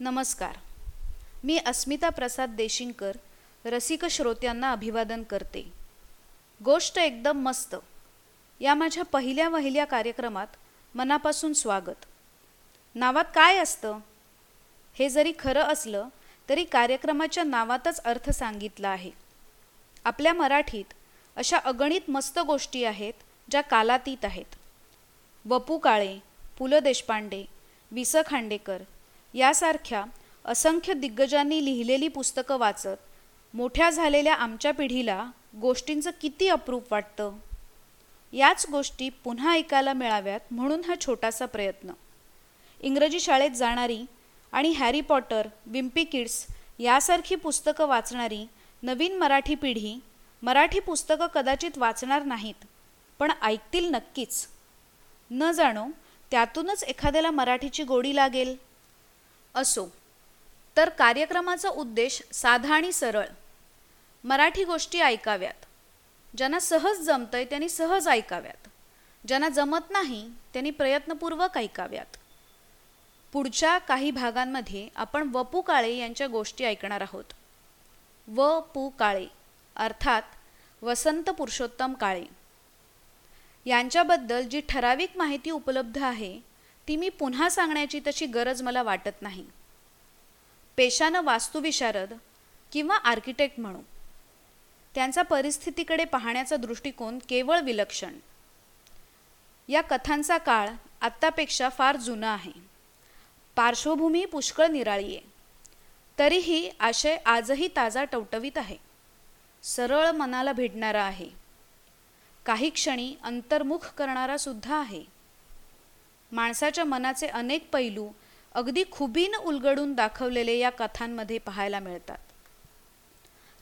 नमस्कार. मी अस्मिता प्रसाद देशिंकर रसिक श्रोत्यांना अभिवादन करते. गोष्ट एकदम मस्त. या माझ्या पहिल्या वहिल्या कार्यक्रमात मनापासून स्वागत. नावात काय असतं? हे जरी खरं असलं तरी कार्यक्रमाच्या नावातच अर्थ सांगितला आहे. आपल्या मराठीत अशा अगणित मस्त गोष्टी आहेत ज्या कालातीत आहेत. वपू काळे पु ल देशपांडे वि स खांडेकर यासारख्या असंख्य दिग्गजांनी लिहिलेली पुस्तकं वाचत मोठ्या झालेल्या आमच्या पिढीला गोष्टींचं किती अप्रूप वाटतं? याच गोष्टी पुन्हा ऐकायला मिळाव्यात म्हणून हा छोटासा प्रयत्न. इंग्रजी शाळेत जाणारी आणि हॅरी पॉटर विम्पी किड्स यासारखी पुस्तकं वाचणारी नवीन मराठी पिढी मराठी पुस्तकं कदाचित वाचणार नाहीत पण ऐकतील नक्कीच. न जाणो त्यातूनच एखाद्याला मराठीची गोडी लागेल. असो. तर कार्यक्रमाचा उद्देश साधा आणि सरळ. मराठी गोष्टी ऐकाव्यात. ज्यांना सहज जमतंय त्यांनी सहज ऐकाव्यात. ज्यांना जमत नाही त्यांनी प्रयत्नपूर्वक ऐकाव्यात. पुढच्या काही भागांमध्ये आपण वपू काळे यांच्या गोष्टी ऐकणार आहोत. व पू काळे अर्थात वसंत पुरुषोत्तम काळे. यांच्याबद्दल जी ठराविक माहिती उपलब्ध आहे ती मी पुन्हा सांगण्याची तशी गरज मला वाटत नाही. पेशानं वास्तुविशारद किंवा आर्किटेक्ट म्हणू. त्यांचा परिस्थितीकडे पाहण्याचा दृष्टिकोन केवळ विलक्षण. या कथांचा काळ आत्तापेक्षा फार जुना आहे. पार्श्वभूमी पुष्कळ निराळी आहे. तरीही आशय आजही ताजा टवटवीत आहे. सरळ मनाला भिडणारा आहे. काही क्षणी अंतर्मुख करणारा सुद्धा आहे. माणसाच्या मनाचे अनेक पैलू अगदी खुबीनं उलगडून दाखवलेले या कथांमध्ये पाहायला मिळतात.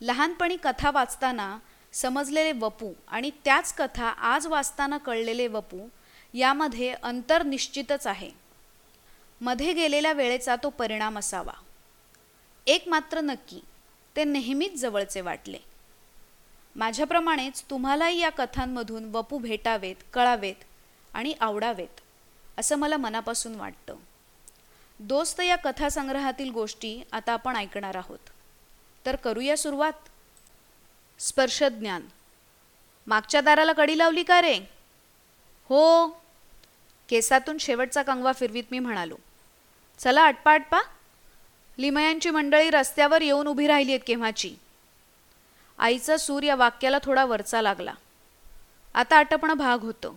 लहानपणी कथा वाचताना समजलेले वपू आणि त्याच कथा आज वाचताना कळलेले वपू यामध्ये अंतर निश्चितच आहे. मध्ये गेलेल्या वेळेचा तो परिणाम असावा. एक मात्र नक्की ते नेहमीच जवळचे वाटले. माझ्याप्रमाणेच तुम्हालाही या कथांमधून वपू भेटावेत कळावेत आणि आवडावेत. असं मला मनापासून वाटतं. दोस्त या कथासंग्रहातील गोष्टी आता आपण ऐकणार आहोत. तर करूया सुरुवात. स्पर्शज्ञान मागच्या दाराला कडी लावली का रे? हो. केसातून शेवटचा कंगवा फिरवीत मी म्हणालो. चला आटपा आटपा लिमयांची मंडळी रस्त्यावर येऊन उभी राहिली आहेत केव्हाची? आईचा सूर या वाक्याला थोडा वरचा लागला. आता आटपणं भाग होतं.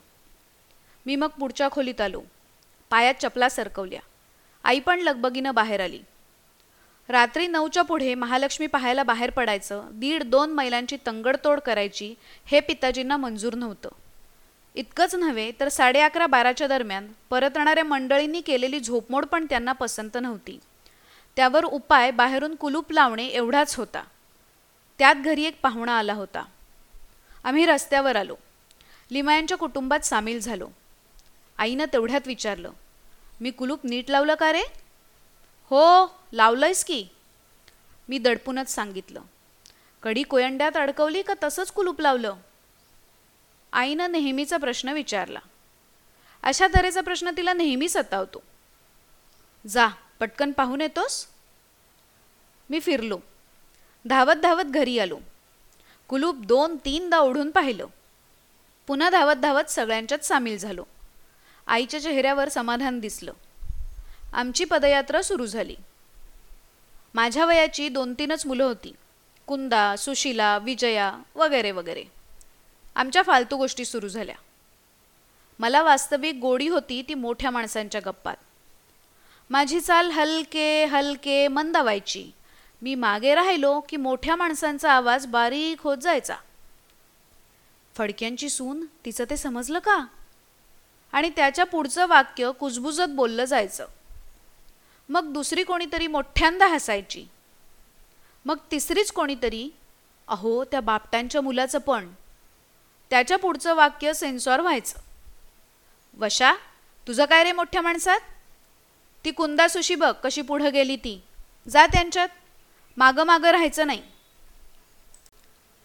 मी मग पुढच्या खोलीत आलो. पायात चपला सरकवल्या. आई पण लगबगीनं बाहेर आली. रात्री नऊच्या पुढे महालक्ष्मी पाहायला बाहेर पडायचं दीड दोन मैलांची तंगडतोड करायची हे पिताजींना मंजूर नव्हतं. इतकंच नव्हे तर साडे अकरा बाराच्या दरम्यान परतणाऱ्या मंडळींनी केलेली झोपमोड पण त्यांना पसंत नव्हती. त्यावर उपाय बाहेरून कुलूप लावणे एवढाच होता. त्यात घरी एक पाहुणा आला होता. आम्ही रस्त्यावर आलो. लिमायांच्या कुटुंबात सामील झालो. आईनं तेवढ्यात विचारलं मी कुलूप नीट लावलं का रे? हो लावलंयस की. मी दडपूनच सांगितलं कडी कोयंड्यात अडकवली का तसंच कुलूप लावलं? आईनं नेहमीचा प्रश्न विचारला अशा तऱ्हेचा प्रश्न तिला नेहमी सतावतो. जा पटकन पाहून येतोस? मी फिरलो धावत धावत घरी आलो कुलूप दोन तीनदा ओढून पाहिलं पुन्हा धावत धावत सगळ्यांच्यात सामील झालो. आईच्या चेहऱ्यावर समाधान दिसलं. आमची पदयात्रा सुरू झाली. माझ्या वयाची दोन तीनच मुलं होती. कुंदा सुशिला विजया वगैरे वगैरे. आमच्या फालतू गोष्टी सुरू झाल्या. मला वास्तविक गोडी होती ती मोठ्या माणसांच्या गप्पात. माझी चाल हलके हलके मंदावायची. मी मागे राहिलो की मोठ्या माणसांचा आवाज बारीक होत जायचा. फडक्यांची सून तिचं ते समजलं का? आणि त्याच्या पुढचं वाक्य कुजबुजत बोललं जायचं. मग दुसरी कोणीतरी मोठ्यांदा हसायची. मग तिसरीच कोणीतरी अहो त्या बापटांच्या मुलाचं पण. त्याच्या पुढचं वाक्य सेन्सॉर व्हायचं. वशा तुझं काय रे मोठ्या माणसात? ती कुंदा सुशी बघ कशी पुढं गेली ती. जा त्यांच्यात. मागं मागं राहायचं नाही.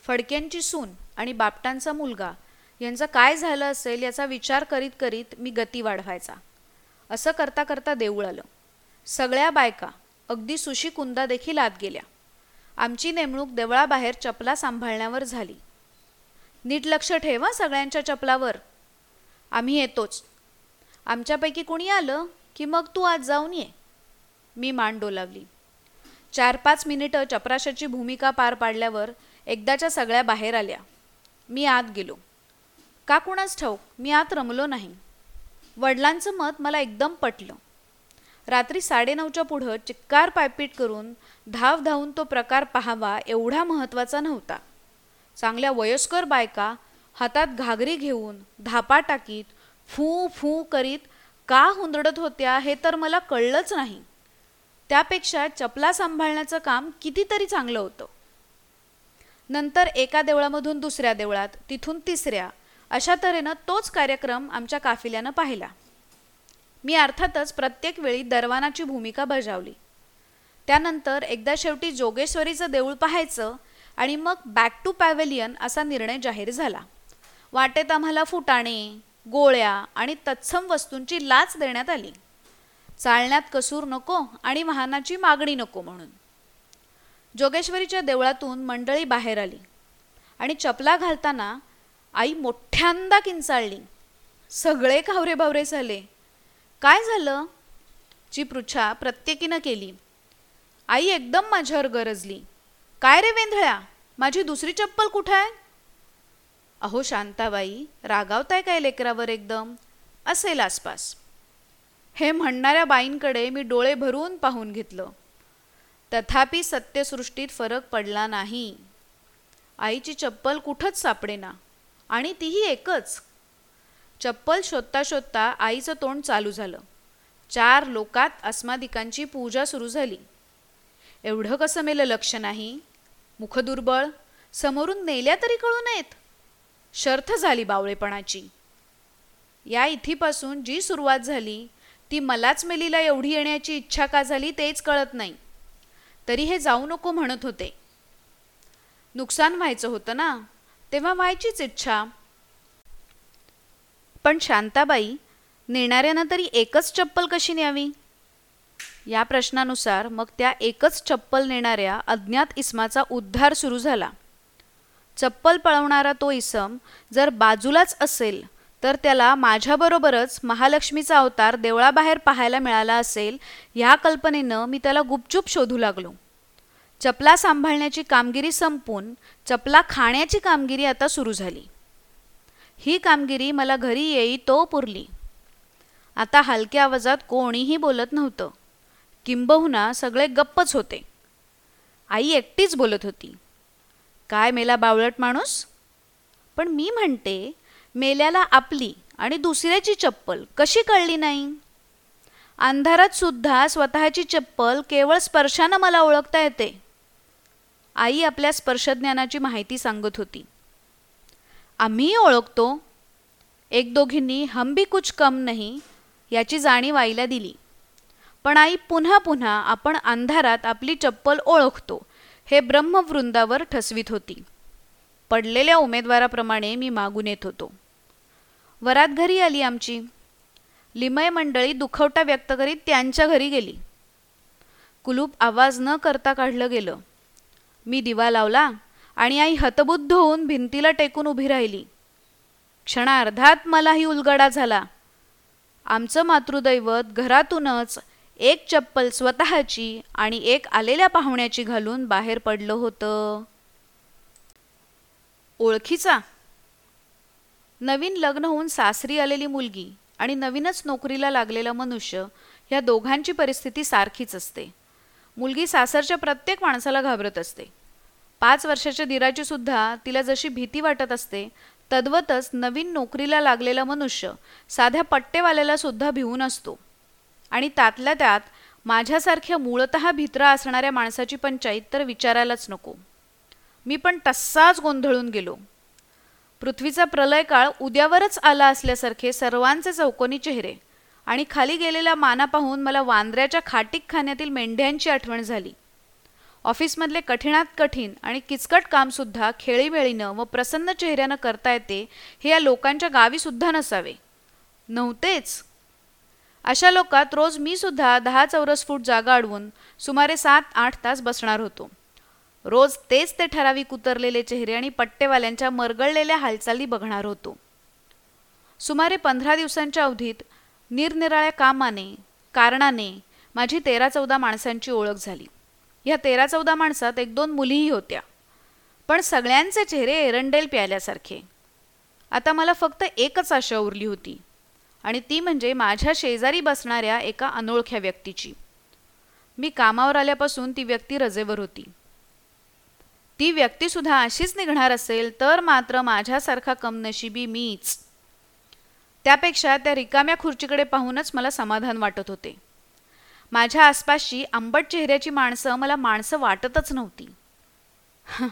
फडक्यांची सून आणि बापटांचा मुलगा यांचं काय झालं असेल याचा विचार करीत करीत मी गती वाढवायचा. असं करता करता देऊळ आलं. सगळ्या बायका अगदी सुशी कुंदा देखील आत गेल्या. आमची नेमणूक देवळाबाहेर चपला सांभाळण्यावर झाली. नीट लक्ष ठेवा सगळ्यांच्या चपलावर. आम्ही येतोच. आमच्यापैकी कुणी आलं की मग तू आज जाऊन ये. मी मान डोलावली. चार पाच मिनिटं चपराशाची भूमिका पार पाडल्यावर एकदाच्या सगळ्या बाहेर आल्या. मी आत गेलो. का कुणाच ठाऊक? मी आत रमलो नाही. वडिलांचं मत मला एकदम पटलं. रात्री साडेनऊच्या पुढं चिक्कार पायपीट करून धाव धावून तो प्रकार पाहावा एवढा महत्त्वाचा नव्हता. चांगल्या वयस्कर बायका हातात घागरी घेऊन धापा टाकीत फू फू करीत का हुंदडत होत्या हे तर मला कळलंच नाही. त्यापेक्षा चपला सांभाळण्याचं काम कितीतरी चांगलं होतं. नंतर एका देवळामधून दुसऱ्या देवळात तिथून तिसऱ्या अशा तऱ्हेनं तोच कार्यक्रम आमच्या काफिल्यानं पाहिला. मी अर्थातच प्रत्येक वेळी दरवानाची भूमिका बजावली. त्यानंतर एकदा शेवटी जोगेश्वरीचं देऊळ पाहायचं आणि मग बॅक टू पॅव्हेलियन असा निर्णय जाहीर झाला. वाटेत आम्हाला फुटाणे गोळ्या आणि तत्सम वस्तूंची लाच देण्यात आली. चालण्यात कसूर नको आणि वाहनाची मागणी नको म्हणून. जोगेश्वरीच्या देवळातून मंडळी बाहेर आली आणि चपला घालताना आई मोठ्यांदा किंचाळली. सगळे खावरे बावरे झाले. काय झालं? ची पृच्छा प्रत्येकीनं केली. आई एकदम माझ्यावर गरजली. काय रे वेंधळ्या? माझी दुसरी चप्पल कुठं आहे? अहो शांताबाई रागावताय काय लेकरावर एकदम? असेल आसपास. हे म्हणणाऱ्या बाईंकडे मी डोळे भरून पाहून घेतलं. तथापि सत्यसृष्टीत फरक पडला नाही. आईची चप्पल कुठंच सापडेना. आणि तीही एकच. चप्पल शोधता शोधता आईचं तोंड चालू झालं. चार लोकात अस्मादिकांची पूजा सुरू झाली. एवढं कसं मेलं लक्ष नाही? मुखदुर्बळ समोरून नेल्या तरी कळू नयेत. शर्थ झाली बावळेपणाची. या इथीपासून जी सुरुवात झाली ती मलाच मेलीला एवढी येण्याची इच्छा का झाली तेच कळत नाही. तरी हे जाऊ नको म्हणत होते. नुकसान व्हायचं होतं ना? तेव्हा व्हायचीच इच्छा. पण शांताबाई नेणाऱ्यानं तरी एकच चप्पल कशी न्यावी? या प्रश्नानुसार मग त्या एकच चप्पल नेणाऱ्या अज्ञात इसमाचा उद्धार सुरू झाला. चप्पल पळवणारा तो इसम जर बाजूलाच असेल तर त्याला माझ्याबरोबरच महालक्ष्मीचा अवतार देवळाबाहेर पाहायला मिळाला असेल ह्या कल्पनेनं मी त्याला गुपचूप शोधू लागलो. चपला सांभाळण्याची कामगिरी संपून चपला खाण्याची कामगिरी आता सुरू झाली. ही कामगिरी मला घरी येई तो पुरली. आता हलक्या आवाजात कोणीही बोलत नव्हतं. किंबहुना सगळे गप्पच होते. आई एकटीच बोलत होती. काय मेला बावळट माणूस? पण मी म्हणते मेल्याला आपली आणि दुसऱ्याची चप्पल कशी कळली नाही? अंधारात सुद्धा स्वतःची चप्पल केवळ स्पर्शानं मला ओळखता येते. आई आपल्या स्पर्शज्ञानाची माहिती सांगत होती. आम्हीही ओळखतो. एक दोघींनी हम भी कुछ कम नाही याची जाणीव आईला दिली. पण आई पुन्हा पुन्हा आपण अंधारात आपली चप्पल ओळखतो हे ब्रह्मवृंदावर ठसवीत होती. पडलेल्या उमेदवाराप्रमाणे मी मागून येत होतो. वरात घरी आली आमची. लिमय मंडळी दुखवटा व्यक्त करीत त्यांच्या घरी गेली. कुलूप आवाज न करता काढलं गेलं. मी दिवा लावला आणि आई हतबुद्ध होऊन भिंतीला टेकून उभी राहिली. क्षणार्धात मलाही उलगडा झाला. आमचं मातृदैवत घरातूनच एक चप्पल स्वतःची आणि एक आलेल्या पाहुण्याची घालून बाहेर पडलं होतं. ओळखीचा? नवीन लग्न होऊन सासरी आलेली मुलगी आणि नवीनच नोकरीला लागलेला मनुष्य ह्या दोघांची परिस्थिती सारखीच असते. मुलगी सासरच्या प्रत्येक माणसाला घाबरत असते. पाच वर्षाच्या दिराची सुद्धा तिला जशी भीती वाटत असते तद्वतच नवीन नोकरीला लागलेला मनुष्य साध्या पट्टेवाल्याला सुद्धा भिवून असतो. आणि त्यातल्या त्यात माझ्यासारख्या मूळत भित्रा असणाऱ्या माणसाची पंचायत तर विचारायलाच नको. मी पण तस्साच गोंधळून गेलो. पृथ्वीचा प्रलय काळ उद्यावरच आला असल्यासारखे सर्वांचे चौकोनी चेहरे आणि खाली गेलेला माना पाहून मला वांद्र्याच्या खाटीक खाण्यातील मेंढ्यांची आठवण झाली. ऑफिसमधले कठीणात कठीण आणि किचकट कामसुद्धा खेळीवेळीनं व प्रसन्न चेहऱ्यानं करता येते हे या लोकांच्या गावीसुद्धा नसावे. नव्हतेच. अशा लोकात रोज मी सुद्धा दहा चौरस फूट जागा अडवून सुमारे सात आठ तास बसणार होतो. रोज तेच ते ठराविक उतरलेले चेहरे आणि पट्टेवाल्यांच्या मरगळलेल्या हालचाली बघणार होतो. सुमारे पंधरा दिवसांच्या अवधीत निरनिराळ्या कामाने कारणाने माझी तेरा चौदा माणसांची ओळख झाली. ह्या तेरा चौदा माणसात एक दोन मुलीही होत्या. पण सगळ्यांचे चेहरे एरंडेल प्यायल्यासारखे. आता मला फक्त एकच आशा उरली होती आणि ती म्हणजे माझ्या शेजारी बसणाऱ्या एका अनोळख्या व्यक्तीची. मी कामावर आल्यापासून ती व्यक्ती रजेवर होती. ती व्यक्तीसुद्धा अशीच निघणार असेल तर मात्र माझ्यासारखा कमनशिबी मीच त्यापेक्षा त्या रिकाम्या खुर्चीकडे पाहूनच मला समाधान वाटत होते. माझ्या आसपासची आंबट चेहऱ्याची माणसं मला माणसं वाटतच नव्हती.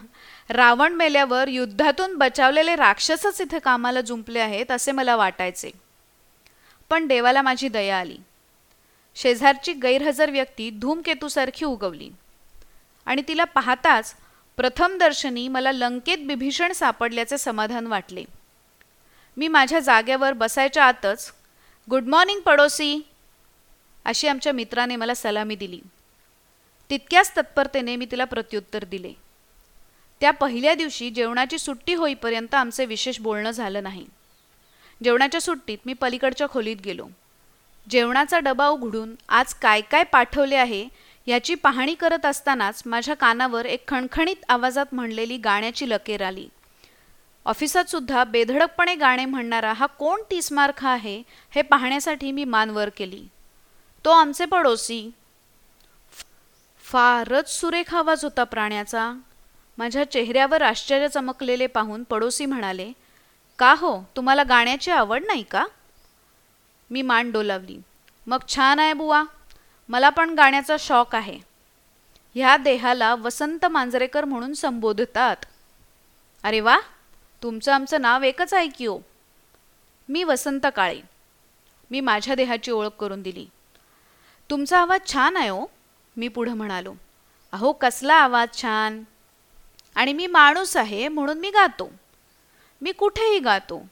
रावण मेल्यावर युद्धातून बचावलेले राक्षसच इथे कामाला जुंपले आहेत असे मला वाटायचे. पण देवाला माझी दया आली. शेजारची गैरहजर व्यक्ती धूमकेतूसारखी उगवली. आणि तिला पाहताच प्रथमदर्शनी मला लंकेत बिभीषण सापडल्याचे समाधान वाटले. मी माझ्या जाग्यावर बसायच्या आतच गुड मॉर्निंग पडोसी. अशी आमच्या मित्राने मला सलामी दिली. तितक्याच तत्परतेने मी तिला प्रत्युत्तर दिले. त्या पहिल्या दिवशी जेवणाची सुट्टी होईपर्यंत आमचे विशेष बोलणं झालं नाही. जेवणाच्या सुट्टीत मी पलीकडच्या खोलीत गेलो. जेवणाचा डबा उघडून आज काय काय पाठवले आहे याची पाहणी करत असतानाच माझ्या कानावर एक खणखणीत आवाजात म्हणलेली गाण्याची लकेर आली. ऑफिसात सुद्धा बेधडकपणे गाणे म्हणणारा हा कोण टीसमार्क आहे हे पाहण्यासाठी मी मान वर केली. तो आमचे पडोसी. फारच सुरेख आवाज होता प्राण्याचा. माझ्या चेहऱ्यावर आश्चर्य चमकलेले पाहून पडोसी म्हणाले का हो तुम्हाला गाण्याची आवड नाही का? मी मान डोलावली. मग छान आहे बुवा. मला पण गाण्याचा शौक आहे. ह्या देहाला वसंत मांजरेकर म्हणून संबोधतात. अरे वा! तुमचं आमचं नाव एकच आहे की ओ मी वसंत काळे. मी माझ्या देहाची ओळख करून दिली. तुमचा आवाज छान आहे ओ मी पुढं म्हणालो. अहो कसला आवाज छान. आणि मी माणूस आहे म्हणून मी गातो. मी कुठेही गातो.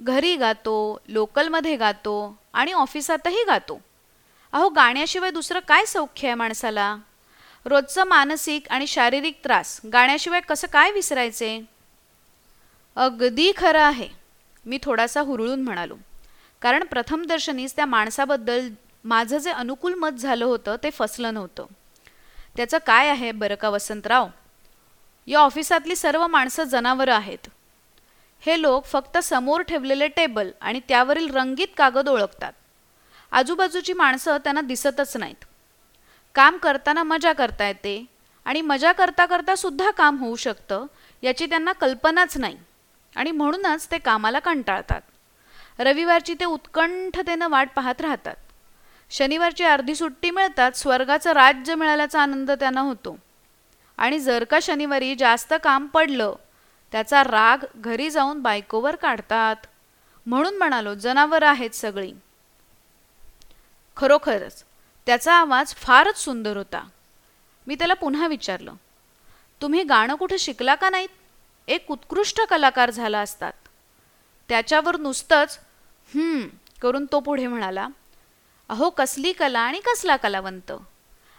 घरी गातो लोकलमध्ये गातो आणि ऑफिसातही गातो. अहो गाण्याशिवाय दुसरं काय सौख्य आहे माणसाला? रोजचं मानसिक आणि शारीरिक त्रास गाण्याशिवाय कसं काय विसरायचे? अगदी खरं आहे. मी थोडासा हुरळून म्हणालो. कारण प्रथमदर्शनीच त्या माणसाबद्दल माझं जे अनुकूल मत झालं होतं ते फसलं नव्हतं. त्याचं काय आहे बरं का वसंतराव? या ऑफिसातली सर्व माणसं जनावरं आहेत. हे लोक फक्त समोर ठेवलेले टेबल आणि त्यावरील रंगीत कागद ओळखतात. आजूबाजूची माणसं त्यांना दिसतच नाहीत. काम करताना मजा करता येते आणि मजा करता करता सुद्धा काम होऊ शकतं याची त्यांना कल्पनाच नाही. आणि म्हणूनच ते कामाला कंटाळतात. रविवारची ते उत्कंठतेनं वाट पाहत राहतात. शनिवारची अर्धी सुट्टी मिळतात स्वर्गाचं राज्य मिळाल्याचा आनंद त्यांना होतो. आणि जर का शनिवारी जास्त काम पडलं त्याचा राग घरी जाऊन बायकोवर काढतात. म्हणून म्हणालो जनावर आहेत सगळी. खरोखरच त्याचा आवाज फारच सुंदर होता. मी त्याला पुन्हा विचारलं तुम्ही गाणं कुठे शिकला का नाहीत? एक उत्कृष्ट कलाकार झाला असतात. त्याच्यावर नुसतंच हम्म करून तो पुढे म्हणाला अहो कसली कला आणि कसला कलावंत.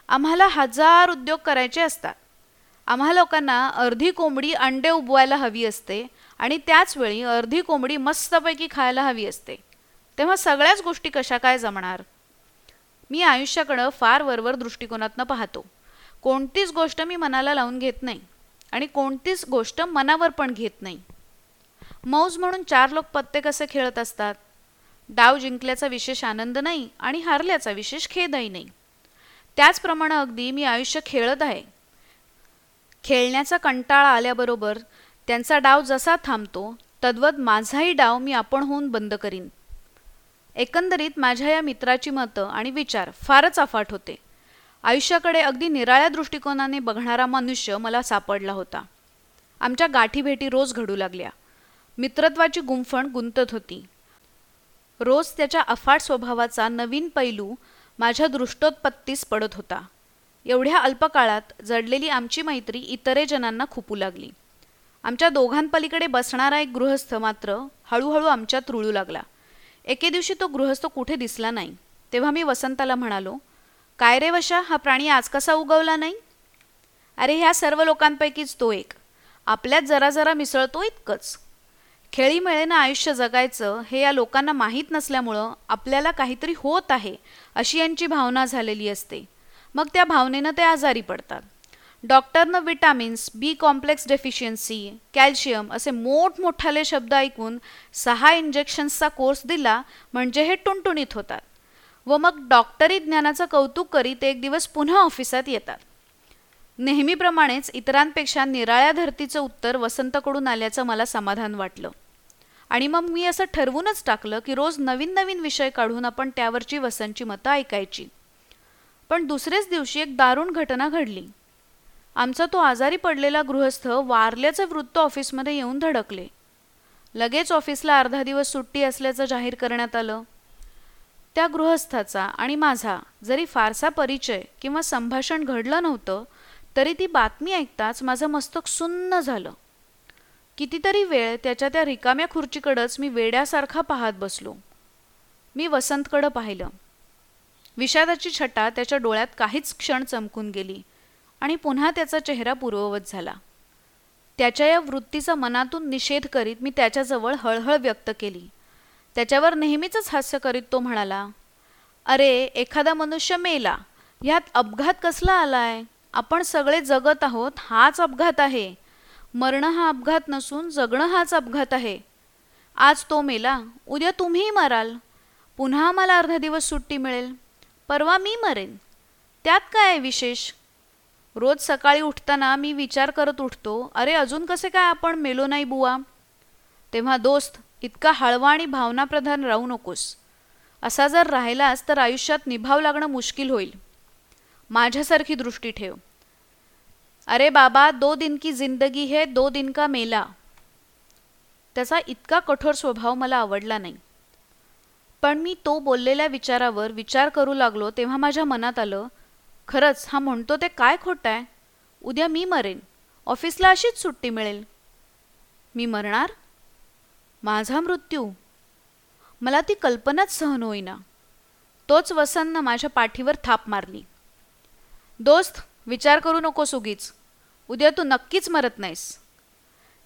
आम्हाला हजार उद्योग करायचे असतात. आम्हा लोकांना अर्धी कोंबडी अंडे उबवायला हवी असते आणि त्याचवेळी अर्धी कोंबडी मस्तपैकी खायला हवी असते. तेव्हा सगळ्याच गोष्टी कशा काय जमणार? मी आयुष्याकडं फार वरवर दृष्टिकोनातनं पाहतो. कोणतीच गोष्ट मी मनाला लावून घेत नाही. आणि कोणतीच गोष्ट मनावर पण घेत नाही. मौज म्हणून चार लोक पत्ते कसे खेळत असतात? डाव जिंकल्याचा विशेष आनंद नाही आणि हारल्याचा विशेष खेदही नाही. त्याचप्रमाणे अगदी मी आयुष्य खेळत आहे. खेळण्याचा कंटाळा आल्याबरोबर त्यांचा डाव जसा थांबतो तद्वत माझाही डाव मी आपण होऊन बंद करीन. एकंदरीत माझ्या या मित्राची मतं आणि विचार फारच अफाट होते. आयुष्याकडे अगदी निराळ्या दृष्टिकोनाने बघणारा मनुष्य मला सापडला होता. आमच्या गाठीभेटी रोज घडू लागल्या. मित्रत्वाची गुंफण गुंतत होती. रोज त्याच्या अफाट स्वभावाचा नवीन पैलू माझ्या दृष्टोत्पत्तीस पडत होता. एवढ्या अल्पकाळात जडलेली आमची मैत्री इतरे जणांना खुपू लागली. आमच्या दोघांपलीकडे बसणारा एक गृहस्थ मात्र हळूहळू आमच्यात रुळू लागला. एके दिवशी तो गृहस्थ कुठे दिसला नाही. तेव्हा मी वसंताला म्हणालो काय रे वशा हा प्राणी आज कसा उगवला नाही? अरे ह्या सर्व लोकांपैकीच तो एक. आपल्यात जरा जरा मिसळतो इतकंच. खेळीमेळेनं आयुष्य जगायचं हे या लोकांना माहीत नसल्यामुळं आपल्याला काहीतरी होत आहे अशी यांची भावना झालेली असते. मग त्या भावनेनं ते आजारी पडतात. डॉक्टरनं vitamins B complex deficiency calcium असे मोठमोठाले शब्द ऐकून सहा इंजेक्शन्सचा कोर्स दिला म्हणजे हे टुणटुणीत होतात. व मग डॉक्टरी ज्ञानाचं कौतुक करीत एक दिवस पुन्हा ऑफिसात येतात. नेहमीप्रमाणेच इतरांपेक्षा निराळ्या धर्तीचं उत्तर वसंतकडून आल्याचं मला समाधान वाटलं. आणि मग मी असं ठरवूनच टाकलं की रोज नवीन नवीन विषय काढून आपण त्यावरची वसंतची मतं ऐकायची. पण दुसरेच दिवशी एक दारुण घटना घडली. आमचा तो आजारी पडलेला गृहस्थ वारल्याचे वृत्त ऑफिसमध्ये येऊन धडकले. लगेच ऑफिसला अर्धा दिवस सुट्टी असल्याचं जाहीर करण्यात आलं. त्या गृहस्थाचा आणि माझा जरी फारसा परिचय किंवा संभाषण घडलं नव्हतं तरी ती बातमी ऐकताच माझं मस्तक सुन्न झालं. कितीतरी वेळ त्याच्या त्या रिकाम्या खुर्चीकडंच मी वेड्यासारखा पाहत बसलो. मी वसंतकडं पाहिलं. विषादाची छटा त्याच्या डोळ्यात काहीच क्षण चमकून गेली आणि पुन्हा त्याचा चेहरा पूर्ववत झाला. त्याच्या या वृत्तीचा मनातून निषेध करीत मी त्याच्याजवळ हळहळ व्यक्त केली. त्याच्यावर नेहमीच हास्य करीत तो म्हणाला अरे एखादा मनुष्य मेला ह्यात अपघात कसला आलाय? आपण सगळे जगत आहोत हाच अपघात आहे. मरणं हा अपघात नसून जगणं हाच अपघात आहे. आज तो मेला उद्या तुम्हीही मराल. पुन्हा मला अर्धा दिवस सुट्टी मिळेल. परवा मी मरेन. त्यात काय आहे विशेष? रोज सकाळी उठताना मी विचार करत उठतो अरे अजून कसे काय आपण मेलो नाही बुवा? तेव्हा दोस्त इतका हळवा आणि भावनाप्रधान राहू नकोस. असा जर राहिलास तर आयुष्यात निभाव लागणं मुश्किल होईल. माझ्यासारखी दृष्टी ठेव. अरे बाबा दो दिन की जिंदगी है दो दिन का मेला. त्याचा इतका कठोर स्वभाव मला आवडला नाही. पण मी तो बोललेल्या विचारावर विचार करू लागलो तेव्हा माझ्या मनात आलं खरंच हा म्हणतो ते काय खोटं आहे? उद्या मी मरेन. ऑफिसला अशीच सुट्टी मिळेल. मी मरणार? माझा मृत्यू. मला ती कल्पनाच सहन होईना. तोच वसंतनं माझ्या पाठीवर थाप मारली. दोस्त विचार करू नकोस उगीच उद्या तू नक्कीच मरत नाहीस.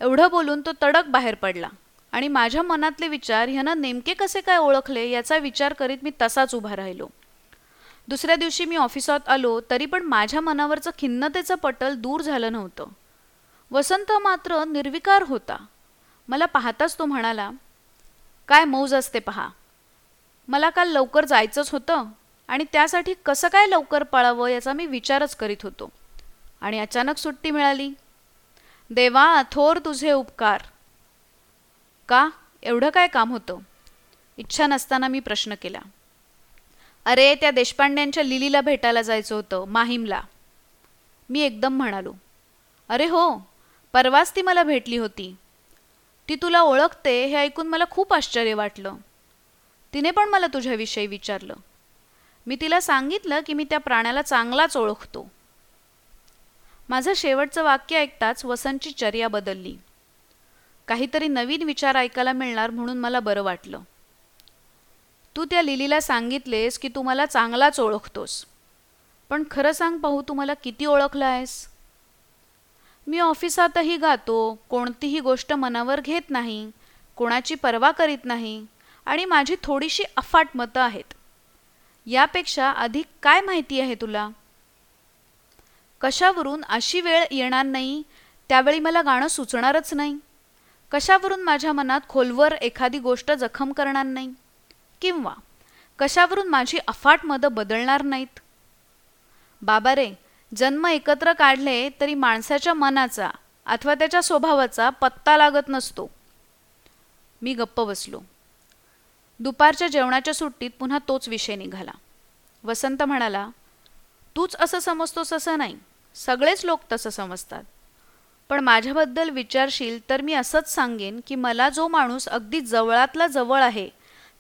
एवढं बोलून तो तडक बाहेर पडला आणि माझ्या मनातले विचार ह्यानं नेमके कसे काय ओळखले याचा विचार करीत मी तसाच उभा राहिलो. दुसऱ्या दिवशी मी ऑफिसात आलो तरी पण माझ्या मनावरचं खिन्नतेचं पटल दूर झालं नव्हतं. वसंत मात्र निर्विकार होता. मला पाहताच तो म्हणाला काय मौज असते पहा. मला काल लवकर जायचंच होतं आणि त्यासाठी कसं काय लवकर पळावं याचा मी विचारच करीत होतो. आणि अचानक सुट्टी मिळाली. देवा थोर तुझे उपकार. का? एवढं काय काम होतं? इच्छा नसताना मी प्रश्न केला. अरे त्या देशपांड्यांच्या लिलीला भेटायला जायचं होतं माहीमला. मी एकदम म्हणालो. अरे हो परवाच ती मला भेटली होती. ती तुला ओळखते हे ऐकून मला खूप आश्चर्य वाटलं. तिने पण मला तुझ्याविषयी विचारलं. मी तिला सांगितलं की मी त्या प्राण्याला चांगलाच ओळखतो. माझं शेवटचं वाक्य ऐकताच वसंतची चर्या बदलली. काहीतरी नवीन विचार ऐकायला मिळणार म्हणून मला बरं वाटलं. तू त्या लिलीला सांगितलेस की तू मला चांगलाच ओळखतोस. पण खरं सांग पाहू तू मला किती ओळखलं आहेस मी ऑफिसातही गातो कोणतीही गोष्ट मनावर घेत नाही कोणाची पर्वा करीत नाही आणि माझी थोडीशी अफाट मतं आहेत. यापेक्षा अधिक काय माहिती आहे तुला? कशावरून अशी वेळ येणार नाही त्यावेळी मला गाणं सुचणारच नाही. कशावरून माझ्या मनात खोलवर एखादी गोष्ट जखम करणार नाही? किंवा कशावरून माझी अफाट मदं बदलणार नाहीत? बाबा रे जन्म एकत्र काढले तरी माणसाच्या मनाचा अथवा त्याच्या स्वभावाचा पत्ता लागत नसतो. मी गप्प बसलो. दुपारच्या जेवणाच्या सुट्टीत पुन्हा तोच विषय निघाला. वसंत म्हणाला तूच असं समजतोस असं नाही. सगळेच लोक तसं समजतात. पण माझ्याबद्दल विचारशील तर मी असंच सांगेन की मला जो माणूस अगदी जवळातला जवळ आहे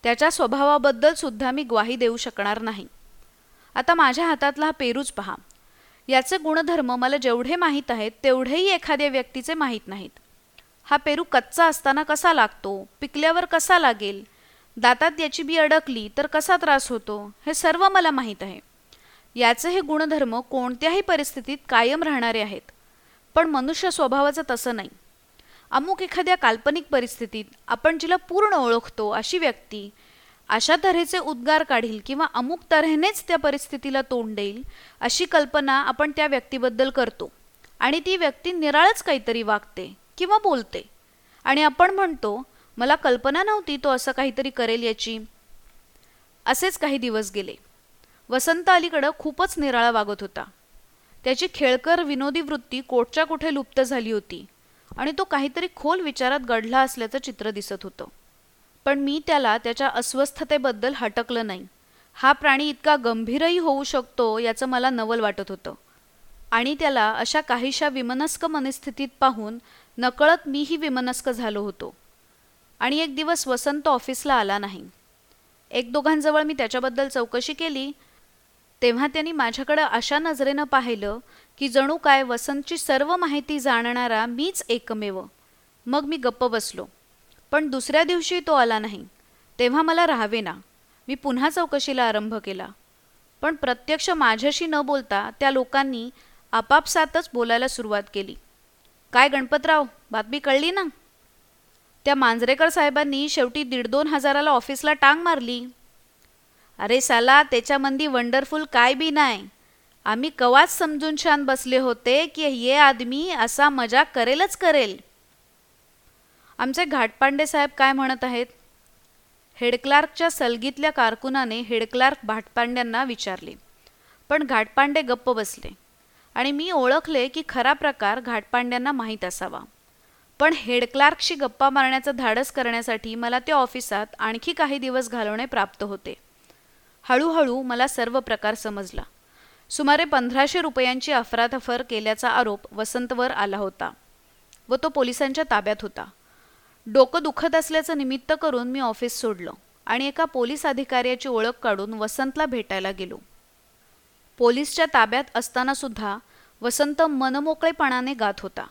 त्याच्या स्वभावाबद्दल सुद्धा मी ग्वाही देऊ शकणार नाही. आता माझ्या हातातला हा पेरूच पहा. याचे गुणधर्म मला जेवढे माहीत आहेत तेवढेही एखाद्या व्यक्तीचे माहीत नाहीत. हा पेरू कच्चा असताना कसा लागतो? पिकल्यावर कसा लागेल? दातात याची बी अडकली तर कसा त्रास होतो? हे सर्व मला माहीत आहे. याचे हे गुणधर्म कोणत्याही परिस्थितीत कायम राहणारे आहेत. पण मनुष्य स्वभावाचं तसं नाही. अमुक एखाद्या काल्पनिक परिस्थितीत आपण जिला पूर्ण ओळखतो अशी व्यक्ती अशा तऱ्हेचे उद्गार काढील किंवा अमुक तऱ्हेनेच त्या परिस्थितीला तोंड देईल अशी कल्पना आपण त्या व्यक्तीबद्दल करतो. आणि ती व्यक्ती निराळच काहीतरी वागते किंवा बोलते. आणि आपण म्हणतो मला कल्पना नव्हती तो असं काहीतरी करेल याची. असेच काही दिवस गेले. वसंत अलीकडं खूपच निराळा वागत होता. त्याची खेळकर विनोदी वृत्ती कोटच्या कुठे लुप्त झाली होती आणि तो काहीतरी खोल विचारात गढला असल्याचं चित्र दिसत होतं. पण मी त्याला त्याच्या अस्वस्थतेबद्दल हटकलं नाही. हा प्राणी इतका गंभीरही होऊ शकतो याचं मला नवल वाटत होतं. आणि त्याला अशा काहीशा विमनस्क मनस्थितीत पाहून नकळत मीही विमनस्क झालो होतो. आणि एक दिवस वसंत ऑफिसला आला नाही. एक दोघांजवळ मी त्याच्याबद्दल चौकशी केली. तेव्हा त्यांनी माझ्याकडं अशा नजरेनं पाहिलं की जणू काय वसंतची सर्व माहिती जाणणारा मीच एकमेव. मग मी गप्प बसलो. पण दुसऱ्या दिवशी तो आला नाही. तेव्हा मला राहावे ना मी पुन्हा चौकशीला आरंभ केला. पण प्रत्यक्ष माझ्याशी न बोलता त्या लोकांनी आपापसातच बोलायला सुरुवात केली. काय गणपतराव बातमी कळली ना? त्या मांजरेकर साहेबांनी शेवटी दीड दोन हजाराला ऑफिसला टांग मारली. अरे साला त्याच्यामंदी वंडरफुल काय बी नाही आम्ही कवाच समजून छान बसले होते की ये आदमी असा मजा करेलच करेल. आमचे घाटपांडे साहेब काय म्हणत आहेत? हेडक्लार्कच्या सलगीतल्या कारकुनाने हेडक्लार्क भाटपांड्यांना विचारले. पण घाटपांडे गप्प बसले. आणि मी ओळखले की खरा प्रकार घाटपांड्यांना माहीत असावा. पण हेडक्लार्कशी गप्पा मारण्याचं धाडस करण्यासाठी मला त्या ऑफिसात आणखी काही दिवस घालवणे प्राप्त होते. हळूहळू मला सर्व प्रकार समजला. सुमारे पंधराशे रुपयांची अफरातफर केल्याचा आरोप वसंतवर आला होता व तो पोलिसांच्या ताब्यात होता. डोकं दुखत असल्याचं निमित्त करून मी ऑफिस सोडलं आणि एका पोलीस अधिकाऱ्याची ओळख काढून वसंतला भेटायला गेलो. पोलीसच्या ताब्यात असताना सुद्धा वसंत मनमोकळेपणाने गात होता.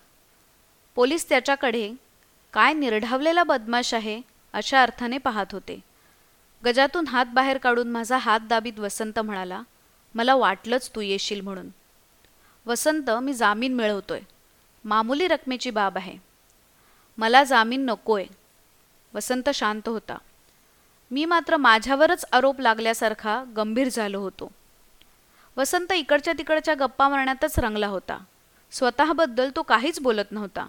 पोलीस त्याच्याकडे काय निर्ढावलेला बदमाश आहे? अशा अर्थाने पाहत होते. गजातून हात बाहेर काढून माझा हात दाबीत वसंत म्हणाला मला वाटलंच तू येशील म्हणून. वसंत मी जामीन मिळवतोय. मामुली रकमेची बाब आहे. मला जामीन नकोय. वसंत शांत होता. मी मात्र माझ्यावरच आरोप लागल्यासारखा गंभीर झालो होतो. वसंत इकडच्या तिकडच्या गप्पा मारण्यातच रंगला होता. स्वतःबद्दल तो काहीच बोलत नव्हता.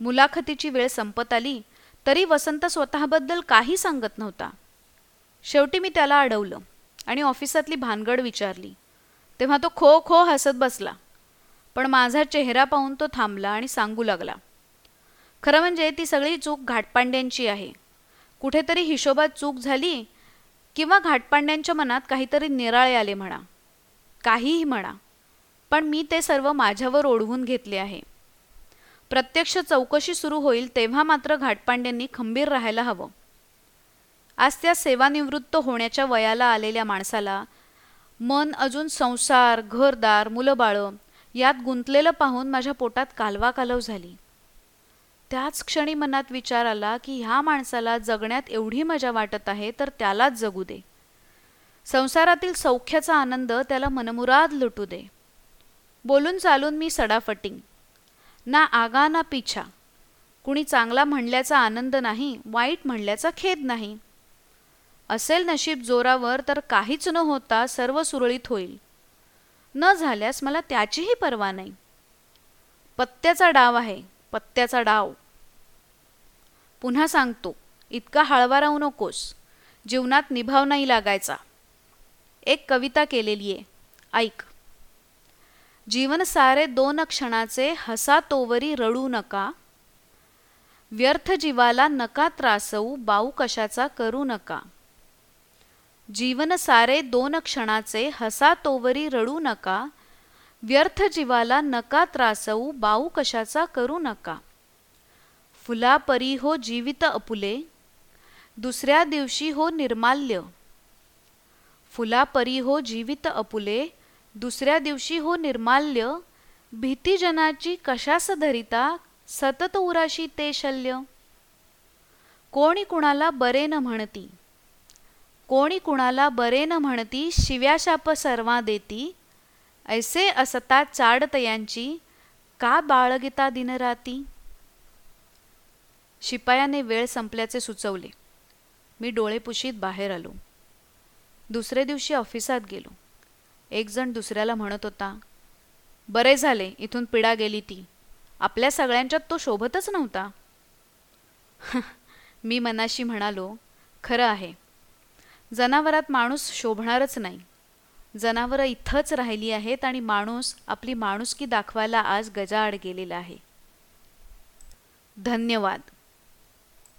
मुलाखतीची वेळ संपत आली तरी वसंत स्वतःबद्दल काही सांगत नव्हता. शेवटी मी त्याला अडवलं आणि ऑफिसातली भानगड विचारली. तेव्हा तो खो खो हसत बसला. पण माझा चेहरा पाहून तो थांबला आणि सांगू लागला. खरं म्हणजे ती सगळी चूक घाटपांड्यांची आहे. कुठेतरी हिशोबात चूक झाली किंवा घाटपांड्यांच्या मनात काहीतरी निराळे आले म्हणा. काहीही म्हणा. पण मी ते सर्व माझ्यावर ओढवून घेतले आहे. प्रत्यक्ष चौकशी सुरू होईल तेव्हा मात्र घाटपांड्यांनी खंबीर राहायला हवं. आज त्या सेवानिवृत्त होण्याच्या वयाला आलेल्या माणसाला मन अजून संसार घरदार मुलं बाळं यात गुंतलेलं पाहून माझ्या पोटात कालवा कालव झाली. त्याच क्षणी मनात विचार आला की ह्या माणसाला जगण्यात एवढी मजा वाटत आहे तर त्यालाच जगू दे. संसारातील सौख्याचा आनंद त्याला मनमुराद लुटू दे. बोलून चालून मी सडाफटिंग. ना आगा ना पिछा. कुणी चांगला म्हणल्याचा आनंद नाही वाईट म्हणल्याचा खेद नाही. असेल नशीब जोरावर तर काहीच न होता सर्व सुरळीत होईल. न झाल्यास मला त्याचीही पर्वा नाही. पत्त्याचा डाव आहे. पत्त्याचा डाव. पुन्हा सांगतो इतका हळवा राहू नकोस जीवनात निभाव नाही लागायचा. एक कविता केलेली आहे ऐक. जीवन सारे दोन क्षणाचे हसा तोवरी रडू नका. व्यर्थ जीवाला नका त्रासवू बाऊ कशाचा करू नका. जीवन सारे दोन क्षणाचे हसा तोवरी रडू नका. व्यर्थ जीवाला नका त्रासवू बाऊ कशाचा करू नका. फुलापरी हो जीवित अपुले दुसऱ्या दिवशी हो निर्माल्य. फुलापरी हो जीवित अपुले दुसऱ्या दिवशी हो निर्माल्य भीतीजनाची कशास धरिता सतत उराशी ते शल्य. कोणी कुणाला बरे न म्हणती कोणी कुणाला बरे न म्हणती शिव्याशाप सर्वा देती ऐसे असता चाडतयांची का बाळगिता दिनराती? शिपायाने वेळ संपल्याचे सुचवले. मी डोळे पुशीत बाहेर आलो. दुसरे दिवशी ऑफिसात गेलो. एकजण दुसऱ्याला म्हणत होता बरे झाले इथून पिडा गेली ती. आपल्या सगळ्यांच्यात तो शोभतच नव्हता. मी मनाशी म्हणालो खरं आहे. जनावरात माणूस शोभणारच नाही. जनावरं इथंच राहिली आहेत आणि माणूस आपली माणुसकी दाखवायला आज गजाआड गेलेला आहे. धन्यवाद.